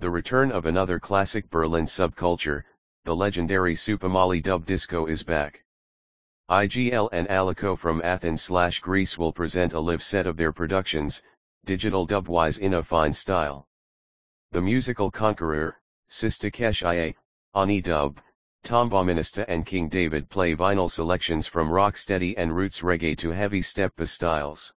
The return of another classic Berlin subculture, the legendary Supamolly dub disco is back. IGL and Alecho from Athens slash Greece will present a live set of their productions, digital dubwise in a fine style. The musical conqueror, Sista Kesh Ia, Ani Dub, Tom Bauminista and King David play vinyl selections from rocksteady and roots reggae to heavy steppa styles.